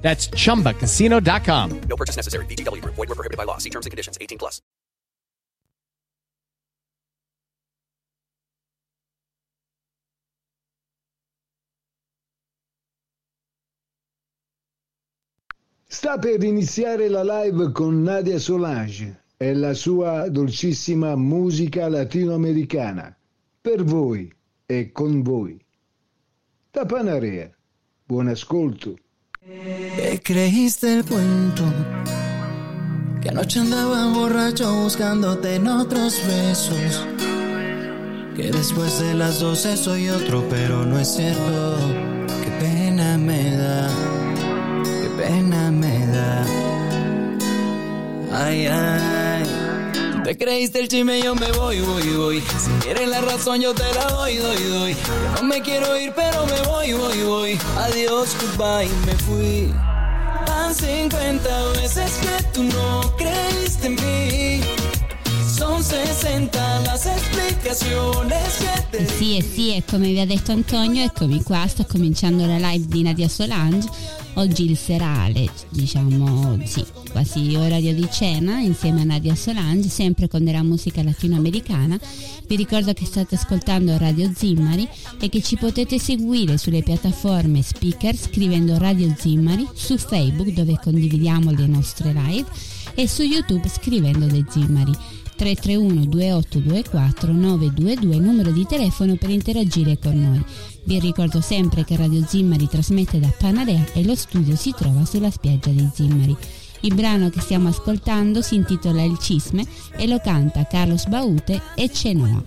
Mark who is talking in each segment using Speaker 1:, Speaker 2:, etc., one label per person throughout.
Speaker 1: That's chumbacasino.com.
Speaker 2: No purchase necessary. VGW Group. Void were prohibited by law. See terms and conditions. 18 plus.
Speaker 3: Sta per iniziare la live con Nadia Solange e la sua dolcissima musica latinoamericana. Per voi e con voi. Tapanarea. Buon ascolto.
Speaker 4: Te creíste el cuento que anoche andaba borracho buscándote en otros besos. Que después de las doce soy otro, pero no es cierto. Qué pena me da, qué pena me da. Ay, ay. Te creíste el chisme, yo me voy, voy, voy. Si quieres la razón, yo te la doy, doy, doy. Yo no me quiero ir, pero me voy, voy, voy. Adiós, goodbye, me fui. Van 50 veces que tú no creíste en mí. Son 60 las explicaciones que te
Speaker 5: Sì, e sì, e come vi ha detto Antonio, eccomi qua, sto cominciando la live di Nadia Solange. Oggi il serale, diciamo, sì, quasi orario di cena insieme a Nadia Solange, sempre con della musica latinoamericana. Vi ricordo che state ascoltando Radio Zimmari e che ci potete seguire sulle piattaforme speaker scrivendo Radio Zimmari, su Facebook dove condividiamo le nostre live e su YouTube scrivendo Le Zimmari. 331 2824 922 numero di telefono per interagire con noi. Vi ricordo sempre che Radio Zimmari trasmette da Panarea e lo studio si trova sulla spiaggia di Zimmari. Il brano che stiamo ascoltando si intitola Il Cisme e lo canta Carlos Baute e Cenoa.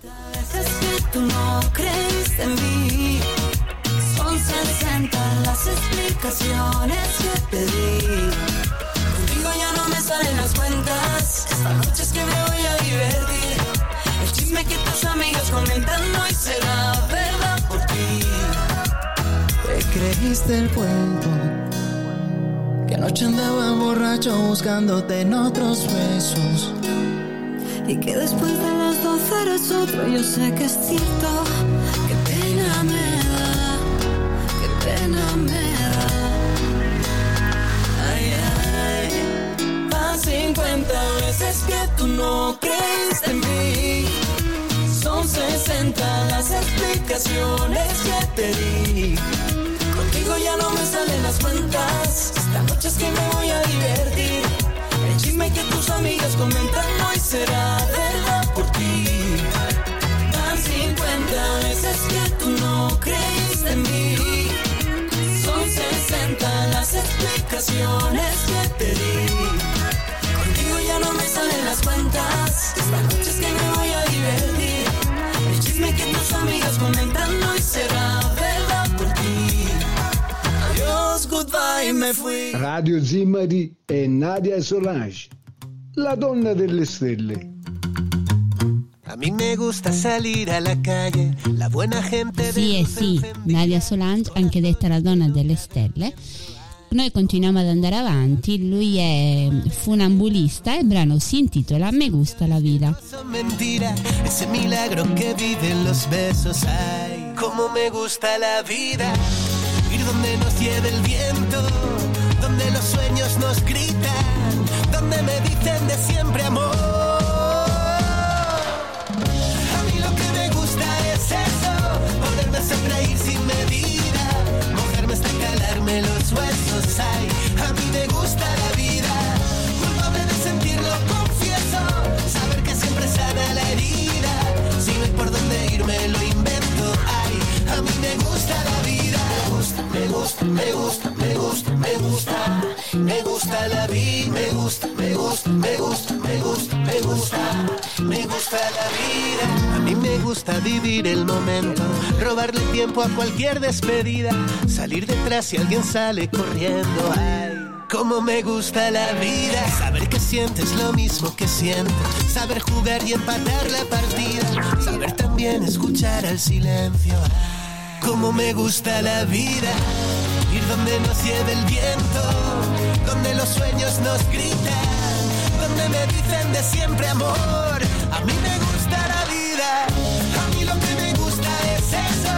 Speaker 4: El chisme que tus amigas comentan hoy será verdad por ti. Te creíste el cuento Que anoche andaba borracho buscándote en otros besos. Y que después de las doce eres otro, yo sé que es cierto. Qué pena me da, qué pena me da. Ay, ay. Van 50 veces que tú no creíste en mí. Son 60 las explicaciones que te di. Contigo ya no me salen las cuentas. Esta noche es que me voy a divertir. El chisme que tus amigas comentan hoy será verdad por ti. Van 50 veces que tú no creíste en mí. Son 60 las explicaciones que te di. Contigo ya no me salen las cuentas. Esta noche es goodbye, me fui.
Speaker 3: Radio Zimmari e Nadia Solange. La donna delle stelle.
Speaker 6: A mí me gusta salir a la calle, la buena gente
Speaker 5: Sì e sì, Nadia Solange, anche detta la donna delle stelle. Noi continuiamo ad andare avanti, lui è funambulista e il brano si intitola Me gusta la vida.
Speaker 6: mentira, ese milagro que viven los besos. Ay, cómo me gusta la vida, donde nos lleve el viento, donde los sueños nos gritan, donde me dicen de siempre amor. A mí lo que me gusta es eso, poderme sonreír sin medida, mojarme hasta calarme los huesos. Ay, a mí me gusta la vida, me gusta, me gusta, me
Speaker 7: gusta, me gusta, me gusta la vida, me gusta, me gusta, me gusta, me gusta, me gusta, me gusta la vida. A mí me gusta vivir el momento, robarle tiempo a cualquier despedida, salir detrás si alguien sale corriendo. Ay. Cómo me gusta la vida, saber que sientes lo mismo que siento, saber jugar y empatar la partida, saber también escuchar al silencio. Ay. Cómo me gusta la vida, ir donde nos lleve el viento, donde los sueños nos gritan, donde me dicen de siempre amor. A mí me gusta la vida, a mí lo que me gusta es eso,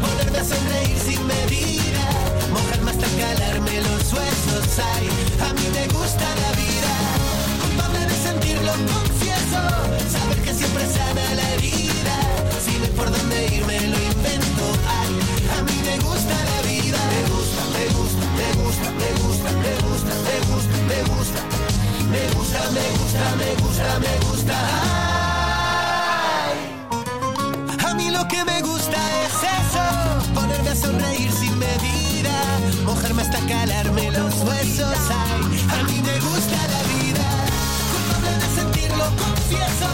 Speaker 7: volverme a sonreír sin medida, mojarme hasta calarme los huesos. Ay, a mí me gusta la vida, culpable de sentirlo, confieso, por dónde irme lo invento. Ay, a mí me gusta la vida. Me gusta, me gusta, me gusta, me gusta, me gusta, me gusta, me gusta. Me gusta, me gusta, me gusta, me gusta. Ay. A mí lo que me gusta es eso. Ponerme a sonreír sin medida. Mojarme hasta calarme los huesos. Ay, a mí me gusta la vida. Culpable de sentirlo, confieso.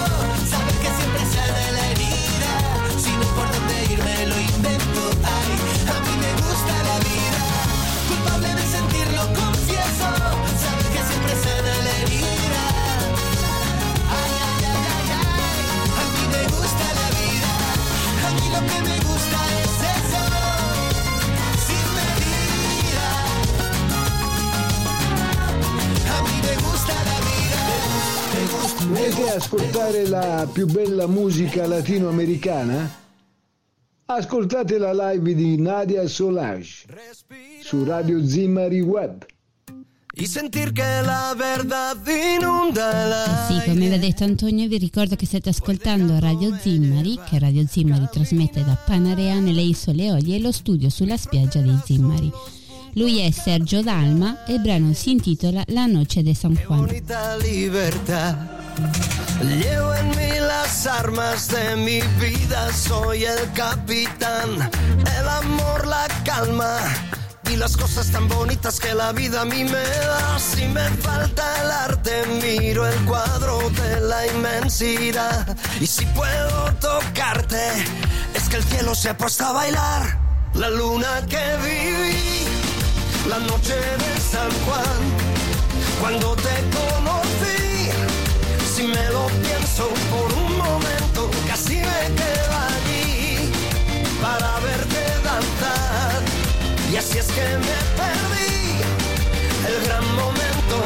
Speaker 7: Saber que siempre sale la lo invento. Ay, a mí me gusta la vida, culpable de sentirlo, confieso, saber que siempre sana la herida. Ay, ay, ay, ay, ay, a mí me gusta la vida, a mí lo que me gusta es eso, sin medida. A mí me gusta la vida.
Speaker 3: Volete ascoltare la più bella musica latinoamericana? Ascoltate la live di Nadia Solage su Radio Zimari Web.
Speaker 7: Y sentir que la verdad inunda
Speaker 5: Sì, come aveva detto Antonio, vi ricordo che state ascoltando Radio Zimmari, che Radio Zimmari trasmette da Panarea nelle isole Eolie e lo studio sulla spiaggia dei Zimmari. Lui è Sergio Dalma e il brano si intitola La noche de San Juan.
Speaker 7: Llevo en mí las armas de mi vida, soy el capitán, el amor, la calma y las cosas tan bonitas que la vida a mí me da. Si me falta el arte, miro el cuadro de la inmensidad. Y si puedo tocarte, es que el cielo se ha puesto a bailar. La luna que viví, la noche de San Juan, cuando te conocí. Me lo pienso por un momento, casi me quedo allí para verte danzar. Y así es que me perdí el gran momento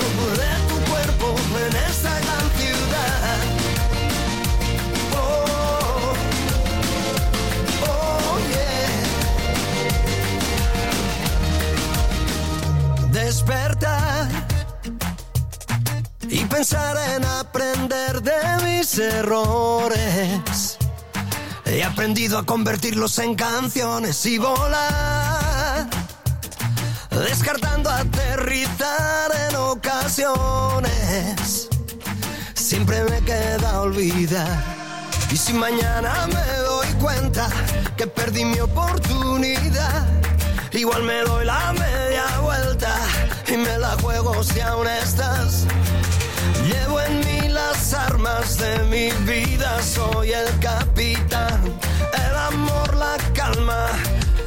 Speaker 7: de tu cuerpo en esta gran ciudad. Oh, oh, yeah. Despertar y pensar en aprender de mis errores. He aprendido a convertirlos en canciones y volar, descartando aterrizar en ocasiones. Siempre me queda olvidar. Y si mañana me doy cuenta que perdí mi oportunidad, igual me doy la media vuelta y me la juego si aún estás. Las armas de mi vida, soy el capitán, el amor, la calma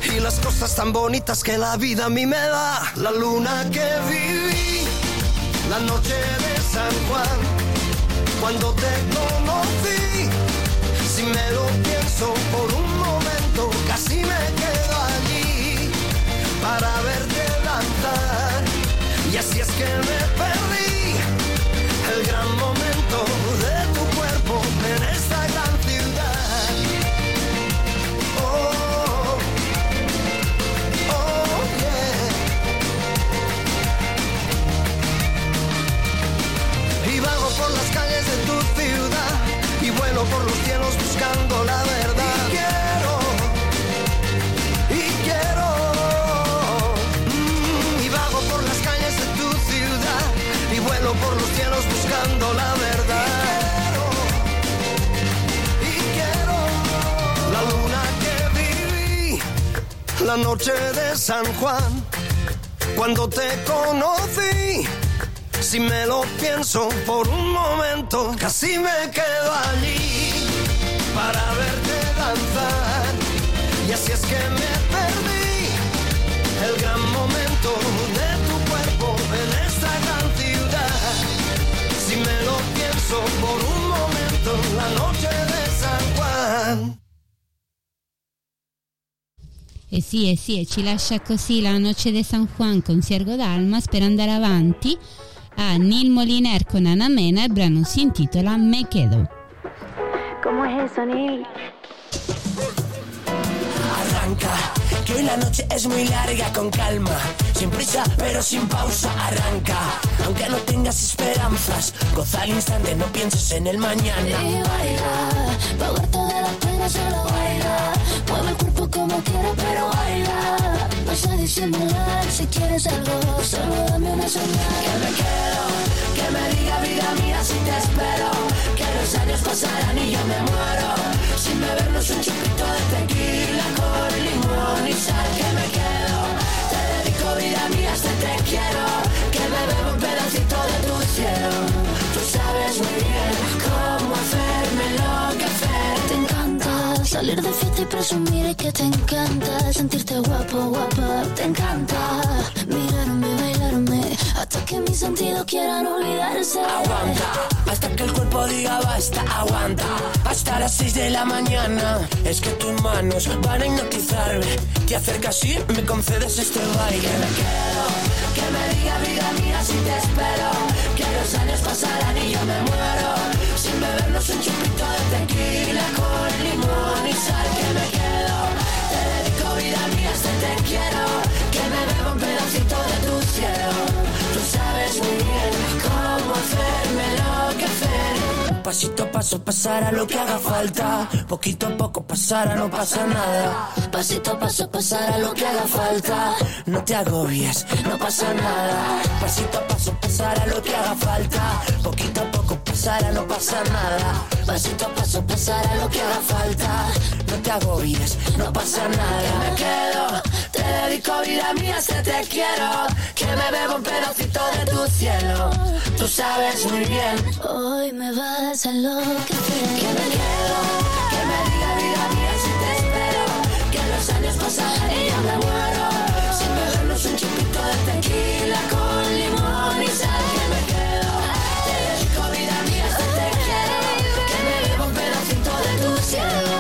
Speaker 7: y las cosas tan bonitas que la vida a mí me da. La luna que viví, la noche de San Juan, cuando te conocí, si me lo pienso por un momento, casi me quedo allí para verte danzar. Y así es que me noche de San Juan, cuando te conocí.
Speaker 8: Si me lo pienso por un momento, casi me quedo allí para verte danzar. Y así es que me perdí el gran momento de tu cuerpo en esta gran ciudad. Si me lo pienso por un momento, la noche de San Juan.
Speaker 5: E sì, e sì, e ci lascia così la noce di San Juan con Siergo Dalmas per andare avanti a Neil Moliner con Ana Mena. Il brano si intitola Me Quedo.
Speaker 9: ¿Cómo es eso, Neil?
Speaker 8: Arranca, que hoy la noche es muy larga con calma, sin prisa pero sin pausa, arranca. Aunque no tengas esperanzas, goza al instante, no pienses en el mañana.
Speaker 10: Y baila, de solo baila. Como quieras, pero baila. No sé disimular, si quieres algo, solo dame una señal.
Speaker 8: Que me quedo, que me diga vida mía si te espero. Que los años pasarán y yo me muero.
Speaker 10: Presumir que te encanta sentirte guapo, guapa. Te encanta mirarme, bailarme hasta que mis sentidos quieran olvidarse.
Speaker 8: Aguanta, hasta que el cuerpo diga basta, aguanta. Hasta las 6 de la mañana, es que tus manos van a hipnotizarme. Te acercas y me concedes este baile. Que me quedo, que me diga vida mía si te espero. Que los años pasarán y yo me muero. Bebernos un chupito de tequila con limón y sal. Que me quedo, te dedico vida mía, este te quiero. Que me bebo un pedacito de tu cielo. Tú sabes muy bien cómo enloquecer. Pasito a paso pasará lo que haga falta. Poquito a poco pasará, no pasa nada. Pasito a paso pasará lo que haga falta. No te agobies, no pasa nada. Pasito a paso pasará lo que haga falta. Poquito a poco pasará, no pasa nada. Pasito a paso pasará lo que haga falta. No te agobies, no pasa nada. Me quedo, te dedico vida mía, se te quiero. Que me bebo un pedacito de cielo. Tú sabes muy bien
Speaker 10: Hoy me vas a enloquecer.
Speaker 8: que me quedo, que me diga vida mía si te espero. Que los años pasan y yo me muero. Sin bebernos un chupito de tequila con limón y sal. Que me quedo, te dedico vida mía si te quiero. Que me bebo un pedacito de tu cielo.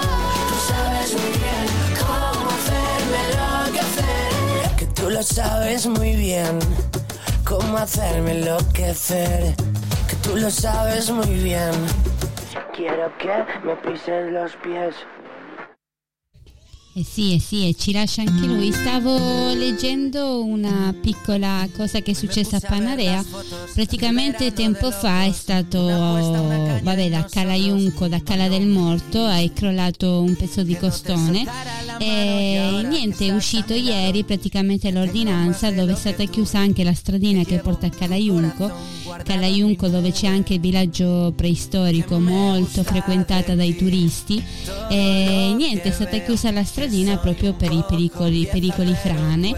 Speaker 8: Tú sabes muy bien cómo hacerme enloquecer. Que tú lo sabes muy bien cómo hacerme enloquecer. Que tú lo sabes muy bien. Quiero que me pises los pies.
Speaker 5: Eh sì, eh sì, e ci lascia anche lui. Stavo leggendo una piccola cosa che è successa a Panarea. Praticamente tempo fa è stato, vabbè, da Cala Iunco, da Cala del Morto, è crollato un pezzo di costone e niente, è uscito ieri praticamente l'ordinanza dove è stata chiusa anche la stradina che porta a Cala Iunco. Cala Iunco dove c'è anche il villaggio preistorico molto frequentata dai turisti e niente, è stata chiusa la stradina proprio per i pericoli, pericoli frane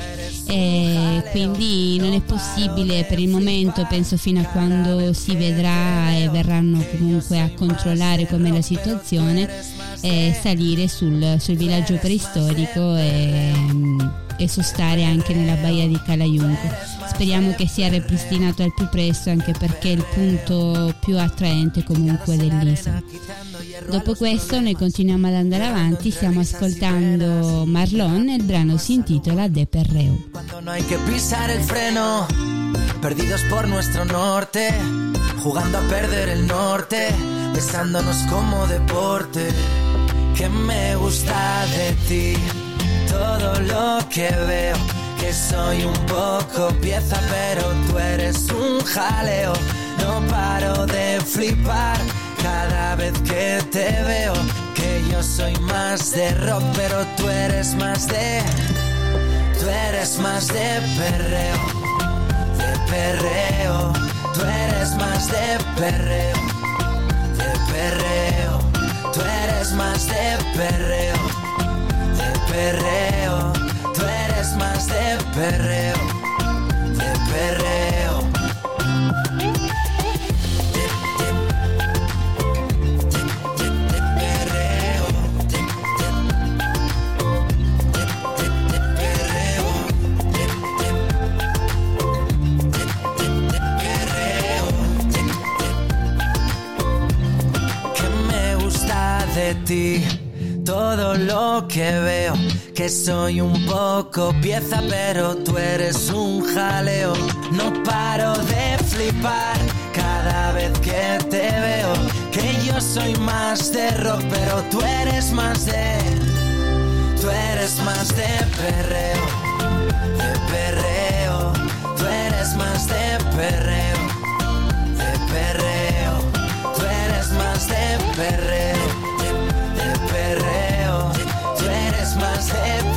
Speaker 5: e quindi non è possibile per il momento, penso fino a quando si vedrà e verranno comunque a controllare com'è la situazione, eh, salire sul, sul villaggio preistorico e, e sostare anche nella baia di Calaiunco. Speriamo che sia ripristinato al più presto anche perché è il punto più attraente comunque dell'isola. Dopo questo noi continuiamo ad andare avanti, stiamo ascoltando Marlon e il brano si intitola De Perreo.
Speaker 8: Cuando no hay que pisar el freno, perdidos por nuestro norte, jugando a perder el norte, besándonos como deporte. Que me gusta de ti, todo lo que veo, que soy un poco pieza, pero tú eres un jaleo. No paro de flipar cada vez que te veo, que yo soy más de rock, pero tú eres más de... Tú eres más de perreo, de perreo. Tú eres más de perreo, de perreo. Tú eres más de perreo, de perreo es más de perreo, de perreo.
Speaker 7: De, de, de, perreo, perreo, que me gusta de ti todo lo que veo, que soy un poco pieza, pero tú eres un jaleo. No paro de flipar cada vez que te veo, que yo soy más de rock, pero tú eres más de, tú eres más de perreo, de perreo, tú eres más de perreo, de perreo, tú eres más de perreo,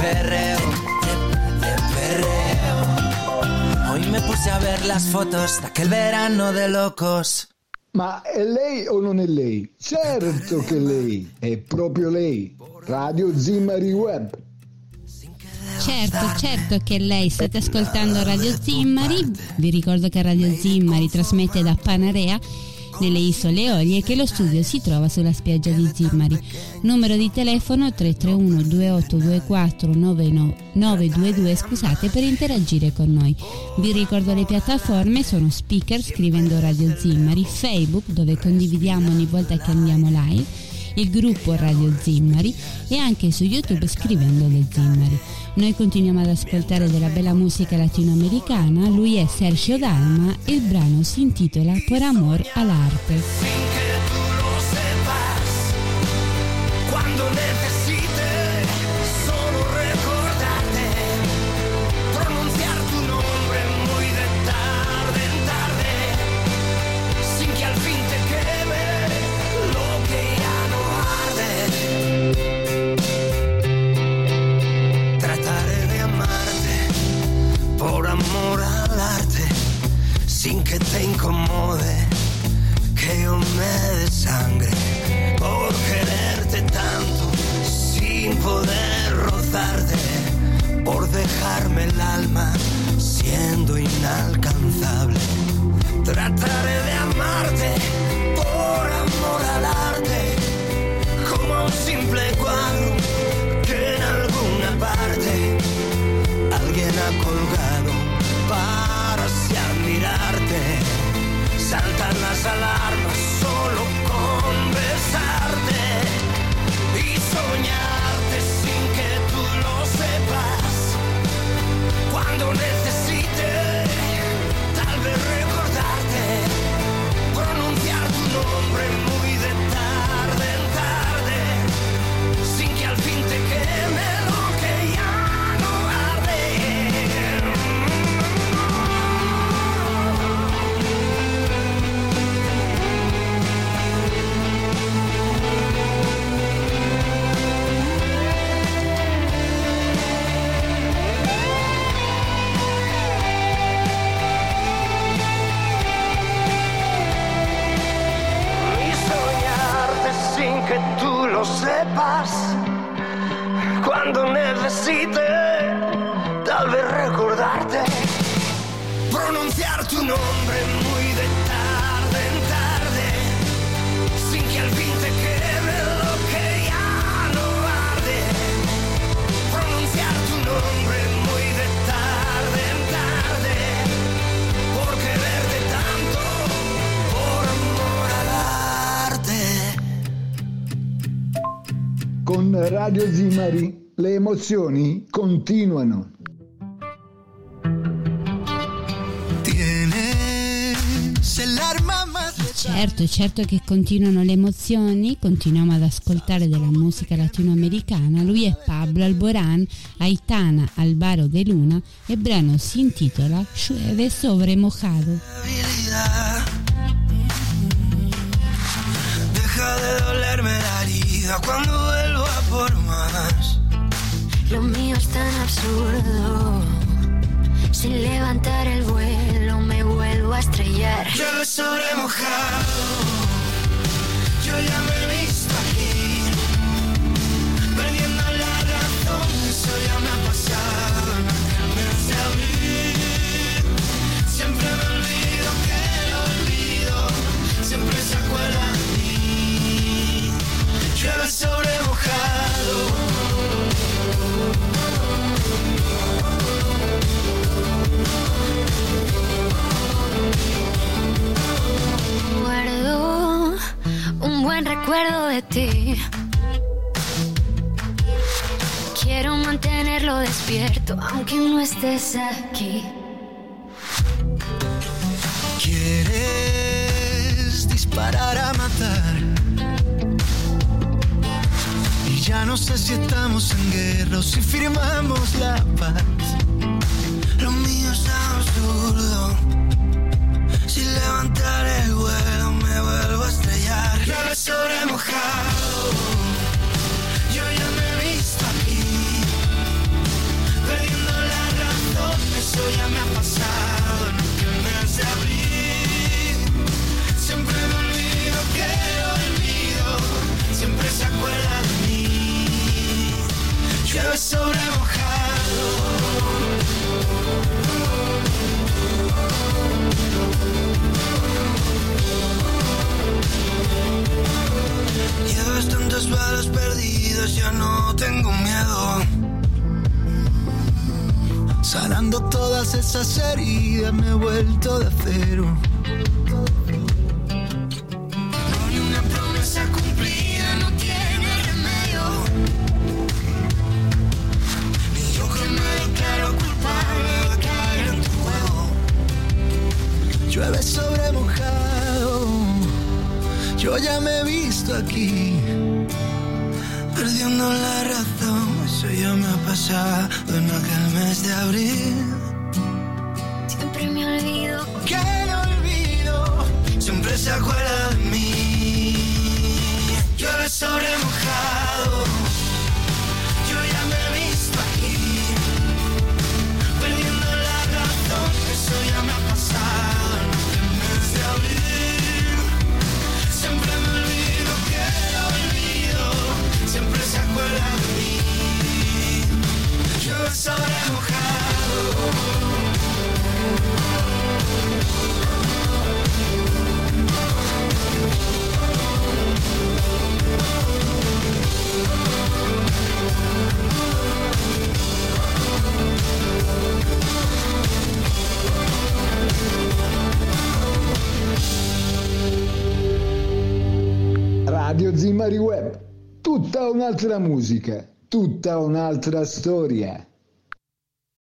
Speaker 7: perreo, de, de perreo. Hoy me puse a ver las fotos de aquel verano de locos.
Speaker 3: Ma è lei o non è lei? Certo che lei, è proprio lei. Radio Zimmari Web.
Speaker 5: Certo, certo che lei state ascoltando Radio Zimmari. Vi ricordo che Radio Zimmari trasmette da Panarea nelle isole Eolie che lo studio si trova sulla spiaggia di Zimmari. Numero di telefono 331 2824 922 scusate per interagire con noi. Vi ricordo le piattaforme sono speaker scrivendo Radio Zimmari, Facebook dove condividiamo ogni volta che andiamo live il gruppo Radio Zimmari e anche su YouTube scrivendo Le Zimmari. Noi continuiamo ad ascoltare della bella musica latinoamericana, lui è Sergio Dalma il brano si intitola Por amor all'arte.
Speaker 7: Trataré de amarte
Speaker 3: emozioni continuano.
Speaker 5: Certo, certo che continuano le emozioni, continuiamo ad ascoltare della musica latinoamericana. Lui è Pablo Alboran, Aitana Alvaro de Luna e il brano si intitola Llueve sobre mojado.
Speaker 7: Deja de dolerme la herida cuando vuelvo a por más.
Speaker 8: Lo mío es tan absurdo. Sin levantar el vuelo me vuelvo a estrellar.
Speaker 7: Llueve sobre mojado. Yo ya me he
Speaker 8: buen recuerdo de ti. Quiero mantenerlo despierto aunque no estés aquí.
Speaker 6: Quieres disparar a matar. Y ya no sé si estamos en guerra o si firmamos la paz. Lo mío es absurdo Llueve sobre mojado. Yo ya me he visto aquí. Perdiendo la razón, eso ya me ha sobre.
Speaker 3: Radio Zimari Web, tutta un'altra musica, tutta un'altra storia.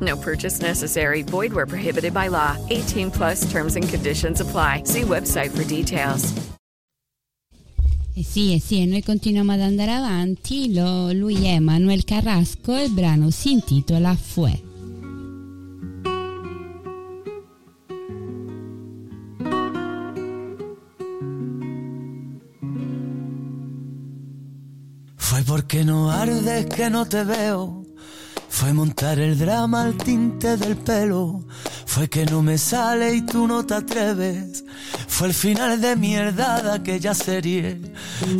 Speaker 11: No purchase necessary. Void where prohibited by law. 18 plus terms and conditions apply. See website for details.
Speaker 5: Eh sì, eh sì, e noi continuiamo ad andare avanti. Lo- lui è Manuel Carrasco e il brano si intitola Fue.
Speaker 6: Fue porque no ardes que no te veo. Fue montar el drama al tinte del pelo. Fue que no me sale y tú no te atreves. Fue el final de mierda de aquella serie.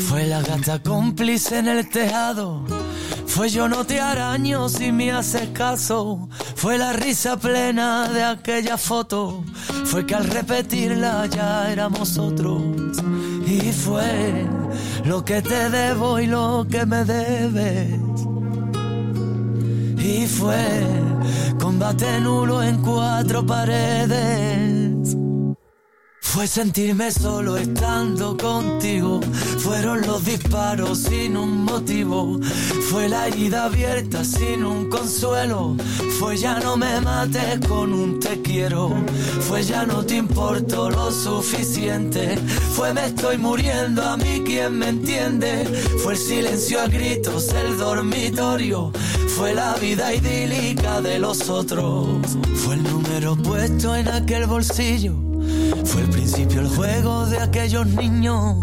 Speaker 6: Fue la gata cómplice en el tejado. Fue yo no te araño si me haces caso. Fue la risa plena de aquella foto. Fue que al repetirla ya éramos otros. Y fue lo que te debo y lo que me debes. Y fue combate nulo en cuatro paredes. Fue sentirme solo estando contigo. Fueron los disparos sin un motivo. Fue la herida abierta sin un consuelo. Fue ya no me mates con un te quiero. Fue ya no te importo lo suficiente. Fue me estoy muriendo a mí quien me entiende. Fue el silencio a gritos, el dormitorio. Fue la vida idílica de los otros. Fue el número puesto en aquel bolsillo. Fue el principio el juego de aquellos niños.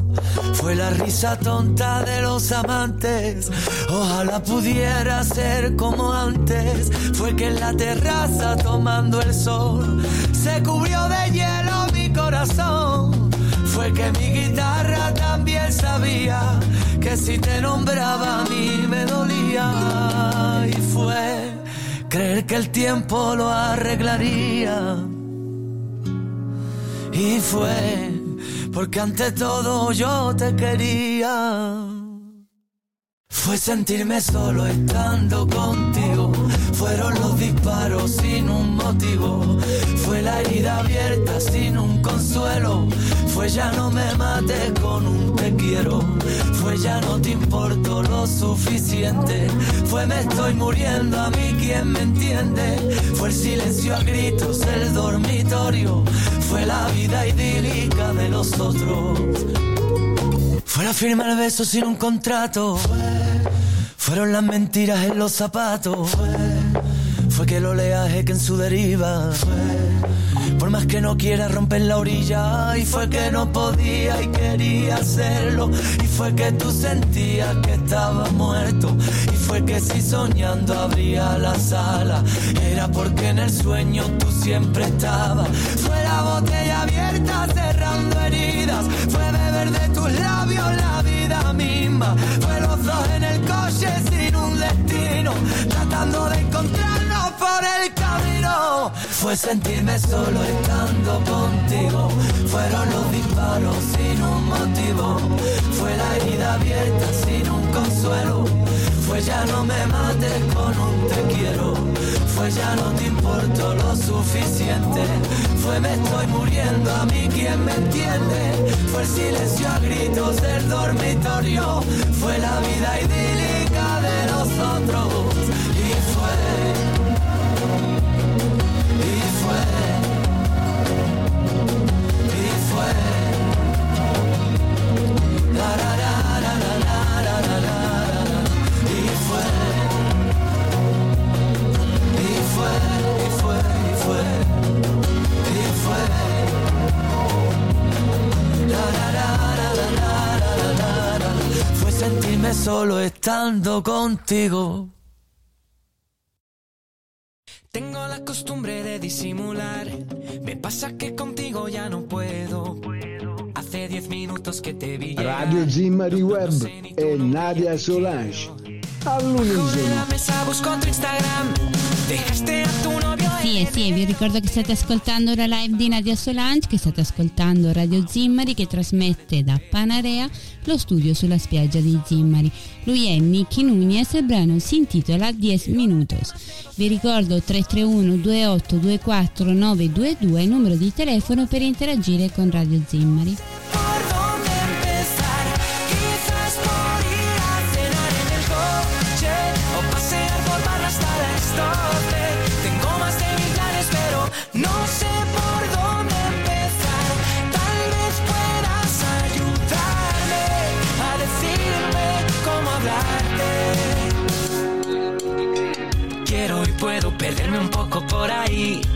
Speaker 6: Fue la risa tonta de los amantes. Ojalá pudiera ser como antes. Fue que en la terraza tomando el sol se cubrió de hielo mi corazón. Fue que mi guitarra también sabía que si te nombraba a mí me dolía. Y fue creer que el tiempo lo arreglaría.
Speaker 12: Y fue porque ante todo yo te quería. Fue sentirme solo estando contigo. Fueron los disparos sin un motivo. Fue la herida abierta sin un consuelo. Fue ya no me mates con un te quiero. Fue ya no te importo lo suficiente. Fue me estoy muriendo a mí quien me entiende. Fue el silencio a gritos, el dormitorio. Fue la vida idílica de los otros. Fue la firma el beso sin un contrato. Fueron las mentiras en los zapatos. Fue que el oleaje que en su deriva. Por más que no quiera romper la orilla. Y fue que no podía y quería hacerlo. Y fue que tú sentías que estaba muerto. Y fue que si soñando abría la sala. Era porque en el sueño tú siempre estabas. Fue la botella abierta cerrando heridas. Fue beber de tus labios la vida misma. Fue los dos en el coche sin Tratando de encontrarnos por el camino. Fue sentirme solo estando contigo. Fueron los disparos sin un motivo. Fue la herida abierta sin un consuelo. Fue ya no me mates con un te quiero. Fue ya no te importo lo suficiente. Fue me estoy muriendo a mí quien me entiende. Fue el silencio a gritos del dormitorio. Fue la vida idílica Кассандра Лотт sentirme solo estando contigo.
Speaker 4: Tengo la costumbre de disimular. Me pasa que contigo ya no puedo. Hace diez minutos que te vi. llegar.
Speaker 3: Radio Zimmari Web e Nadia Solange. All'unisono.
Speaker 5: Sì, e sì, vi ricordo che state ascoltando la live di Nadia Solange, che state ascoltando Radio Zimmari che trasmette da Panarea lo studio sulla spiaggia di Zimmari. Lui è Nicky Nunez e il brano si intitola 10 Minutos. Vi ricordo 331 28 24 922 il numero di telefono per interagire con Radio Zimmari.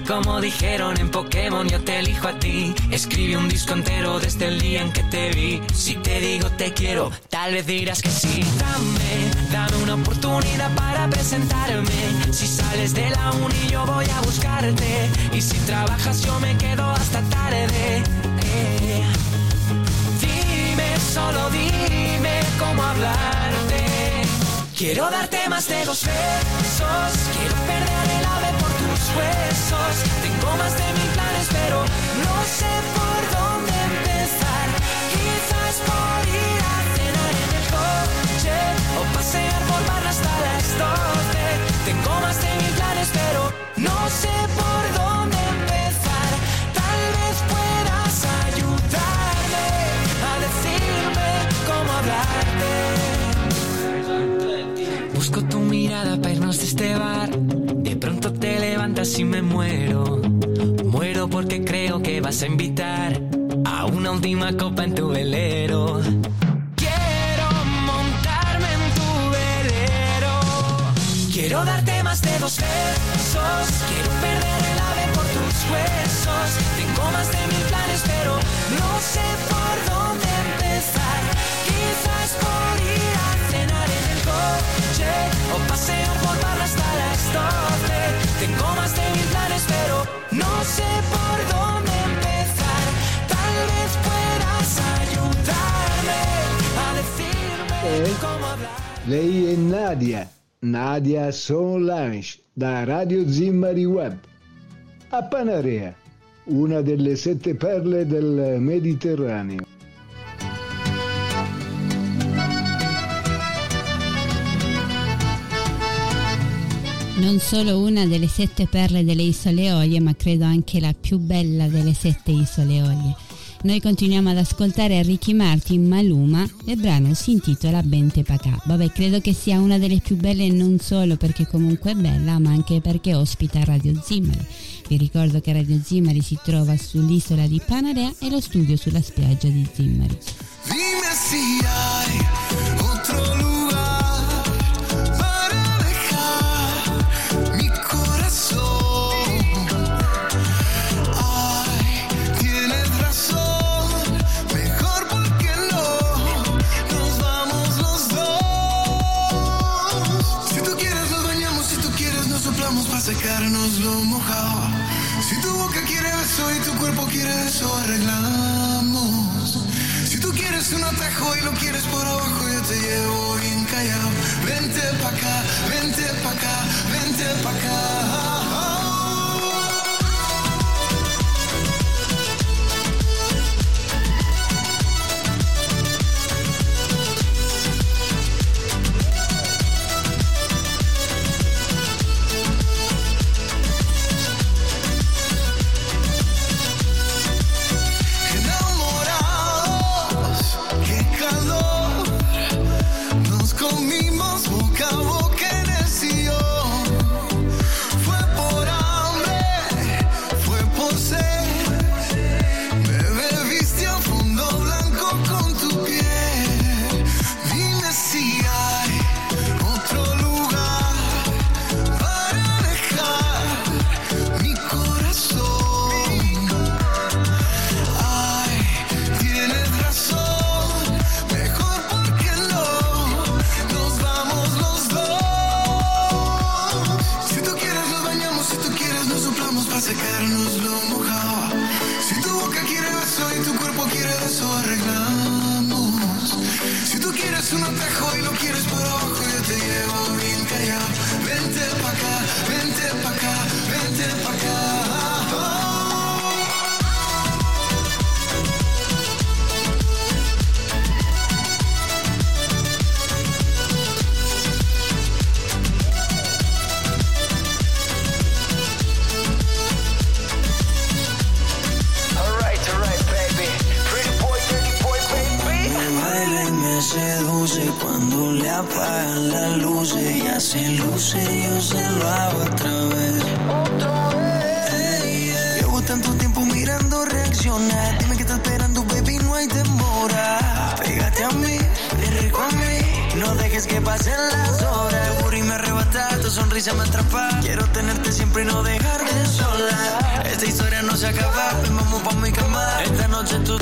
Speaker 4: Como dijeron en Pokémon, yo te elijo a ti. Escribí un disco entero desde el día en que te vi. Si te digo te quiero, tal vez dirás que sí. Dame, dame una oportunidad para presentarme. Si sales de la uni, yo voy a buscarte. Y si trabajas, yo me quedo hasta tarde. Eh. Dime, solo dime cómo hablarte. Quiero darte más de dos besos. Quiero perder el ave Tengo más de mil planes, pero no sé por dónde empezar. Quizás por ir a cenar en el coche o pasear por barra hasta las 12. Tengo más de mil planes, pero no sé por dónde y me muero. Muero porque creo que vas a invitar a una última copa en tu velero. Quiero montarme en tu velero. Quiero darte más de dos besos. Quiero perder el ave por tus huesos.
Speaker 3: Lei è Nadia, Nadia Solange, da Radio Zimmari Web. A Panarea, una delle sette perle del Mediterraneo.
Speaker 5: Non solo una delle sette perle delle isole Eolie, ma credo anche la più bella delle sette isole Eolie. Noi continuiamo ad ascoltare Ricky Martin Maluma e il brano si intitola Bente Pacà. Vabbè, credo che sia una delle più belle non solo perché comunque è bella, ma anche perché ospita Radio Zimmari. Vi ricordo che Radio Zimmari si trova sull'isola di Panarea e lo studio sulla spiaggia di Zimmari.
Speaker 13: Dime si hay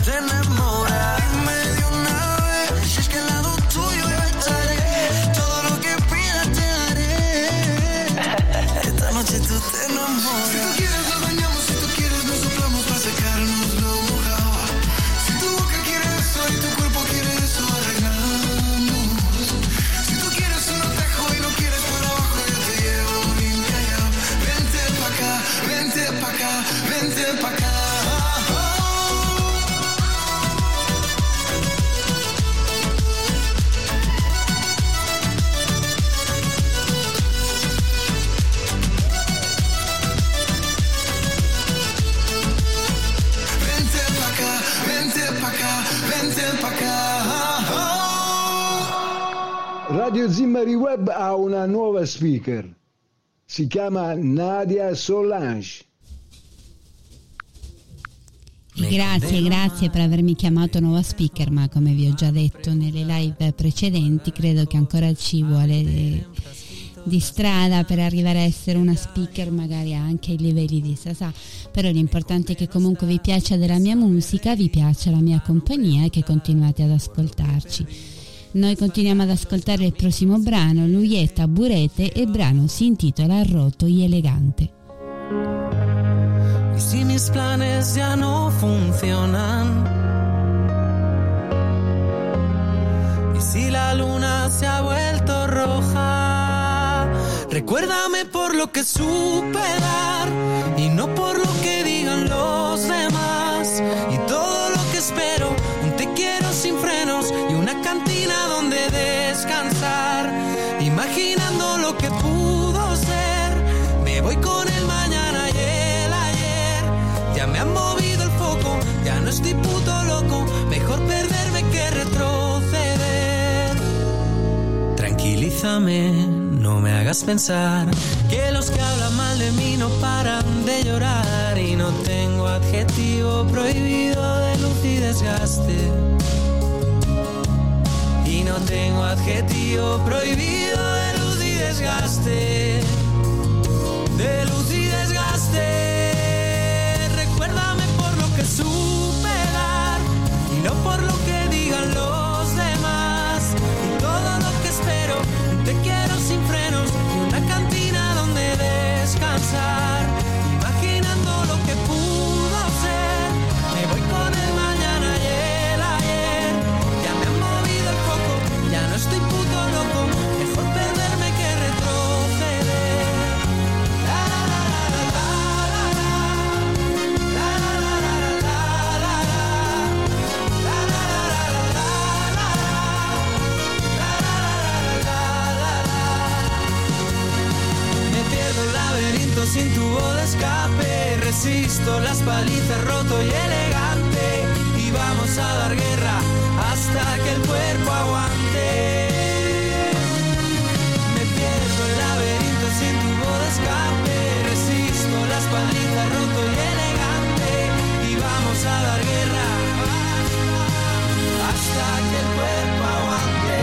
Speaker 3: Then. Web ha una nuova speaker. Si chiama Nadia Solange.
Speaker 5: Grazie, grazie per avermi chiamato nuova speaker, ma come vi ho già detto nelle live precedenti, credo che ancora ci vuole eh, di strada per arrivare a essere una speaker magari anche ai livelli di Sasà, però l'importante è che comunque vi piaccia della mia musica, vi piaccia la mia compagnia e che continuate ad ascoltarci. Noi continuiamo ad ascoltare il prossimo brano, lui è Taburete e il brano si intitola Roto y Elegante.
Speaker 4: Y si mis planes ya no funcionan. Y si la luna se ha vuelto roja. Recuérdame por lo que supe dar y no por lo descansar, imaginando lo que pudo ser. Me voy con el mañana y el ayer. Ya me han movido el foco, ya no estoy puto loco. Mejor perderme que retroceder. Tranquilízame, no me hagas pensar que los que hablan mal de mí no paran de llorar y no tengo adjetivo prohibido de luz y desgaste. No tengo adjetivo prohibido de luz y desgaste. De luz y desgaste. Recuérdame por lo que supe dar y no por lo que digan los demás. Y todo lo que espero, te quiero sin frenos y una cantina donde descansar. Resisto las palizas roto y elegante. Y vamos a dar guerra hasta que el cuerpo aguante. Me pierdo el laberinto sin tubo de escape. Resisto las palizas roto y elegante. Y vamos a dar guerra hasta que el cuerpo aguante.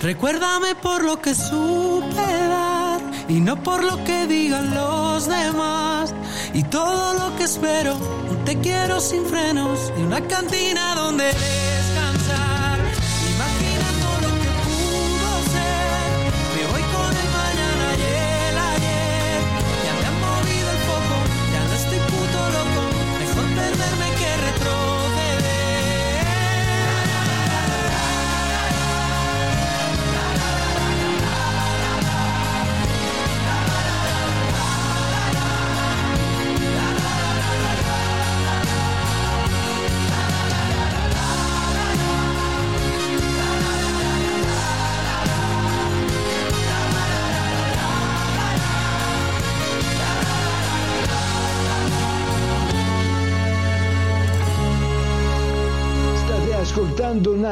Speaker 4: Recuérdame por lo que supe y no por lo que digan los demás. Y todo lo que espero, te quiero sin frenos y una cantina donde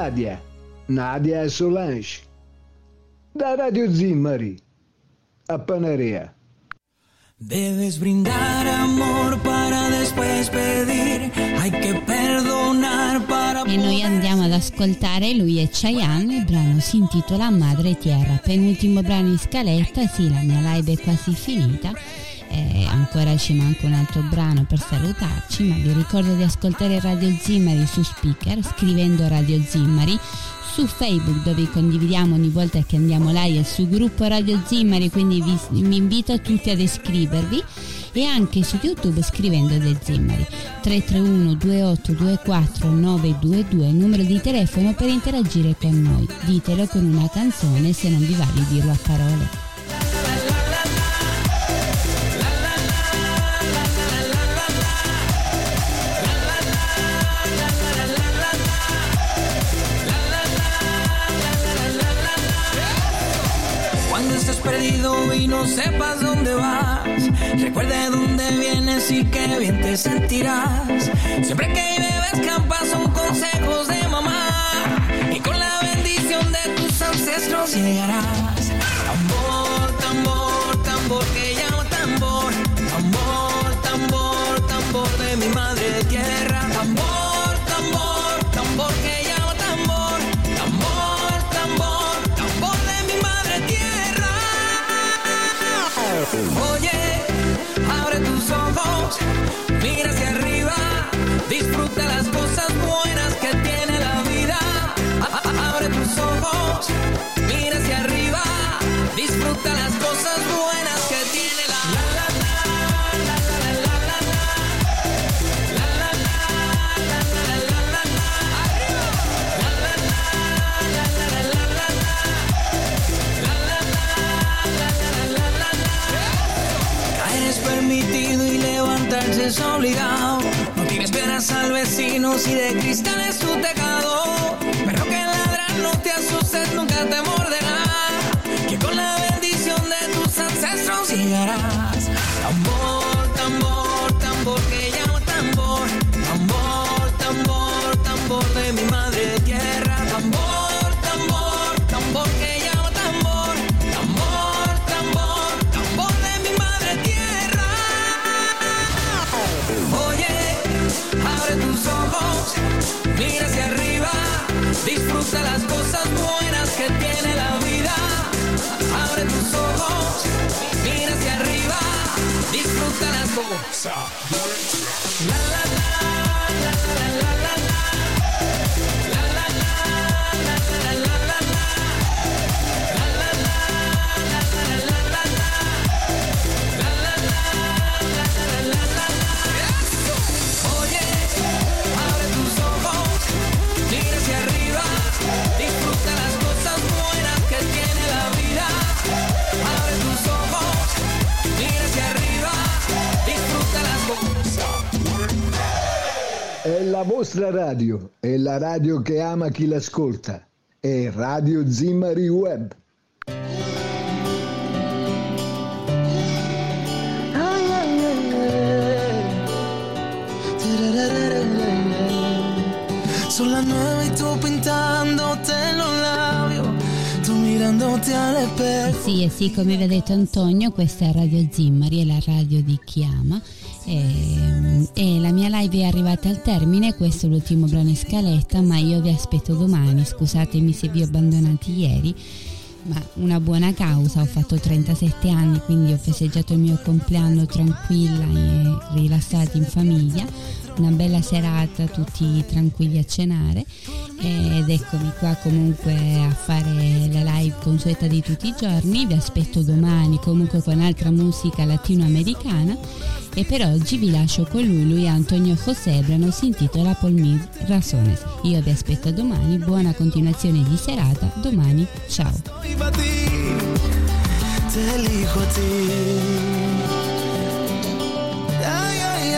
Speaker 3: Nadia, Nadia e Solange, da Radio Zimmari, a Panarea.
Speaker 4: Debes brindar amor para después pedir. Hay que perdonar para
Speaker 5: E noi andiamo ad ascoltare, lui è Chayanne, il brano si intitola Madre Tierra, penultimo brano in scaletta, sì la mia live è quasi finita, eh, ancora ci manca un altro brano per salutarci, ma vi ricordo di ascoltare Radio Zimmari su speaker, scrivendo Radio Zimmari, su Facebook dove condividiamo ogni volta che andiamo live sul gruppo Radio Zimmari, quindi vi, vi invito tutti ad iscrivervi e anche su YouTube scrivendo De Zimmari 331 2824 922 numero di telefono per interagire con noi. Ditelo con una canzone se non vi va di dirlo a parole.
Speaker 4: Cuando estés perdido y no sepas dónde vas, recuerda de dónde vienes y qué bien te sentirás. Siempre que bebes campas son consejos de mamá y con la bendición de tus ancestros llegarás. Tambor, tambor, tambor que mira hacia arriba, disfruta las cosas buenas que tiene la vida. Abre tus ojos, mira hacia arriba, No Tienes piedras al vecino y de cristal es tu tejado. Perro que ladra, no te asustes, nunca te morderá. Que con la bendición de tus ancestros llegarás. Mira hacia arriba, disfruta las cosas buenas que tiene la vida. Abre tus ojos, mira hacia arriba, disfruta las cosas.
Speaker 3: Vostra radio, è la radio che ama chi l'ascolta. È Radio Zimari Web.
Speaker 6: Al espejo.
Speaker 5: Sì, e sì, come vi ha detto Antonio, questa è Radio Zimmari, è la radio di Chiama. E, e la mia live è arrivata al termine, questo è l'ultimo brano in scaletta, ma io vi aspetto domani, scusatemi se vi ho abbandonati ieri, ma una buona causa, ho fatto 37 anni, quindi ho festeggiato il mio compleanno tranquilla e rilassata in famiglia, una bella serata, tutti tranquilli a cenare ed eccomi qua comunque a fare la live consueta di tutti i giorni, vi aspetto domani comunque con altra musica latinoamericana e per oggi vi lascio con lui, lui è Antonio José, brano si intitola Por Mil Razones. Io vi aspetto domani, buona continuazione di serata, domani ciao.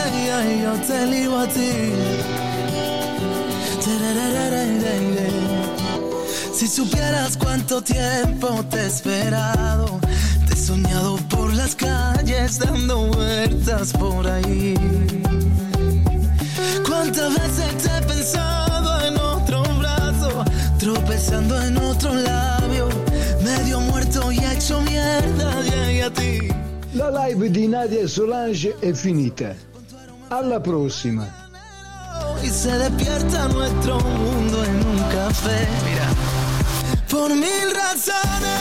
Speaker 6: Yo te elijo a ti. Si supieras cuánto tiempo te he esperado, te he soñado por las calles dando vueltas por ahí. Cuántas veces te he pensado en otro brazo, tropezando en otro labio, medio muerto y hecho mierda de a ti.
Speaker 3: La live di Nadia Solange è finita. Alla prossima.
Speaker 6: Y se despierta nuestro mundo en un café. Mira. Por mil razones,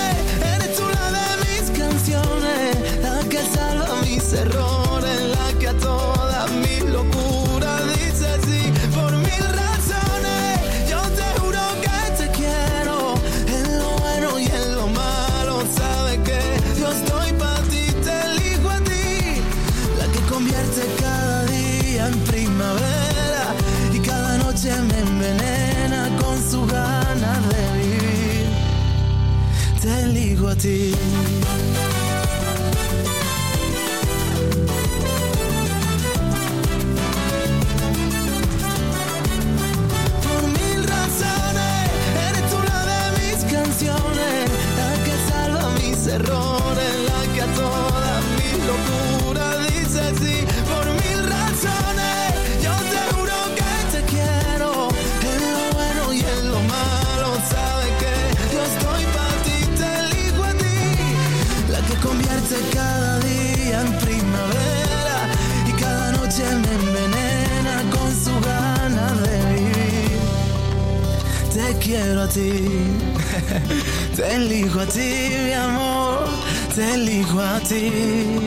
Speaker 6: city quiero a ti, te elijo a ti, mi amor, te elijo a ti.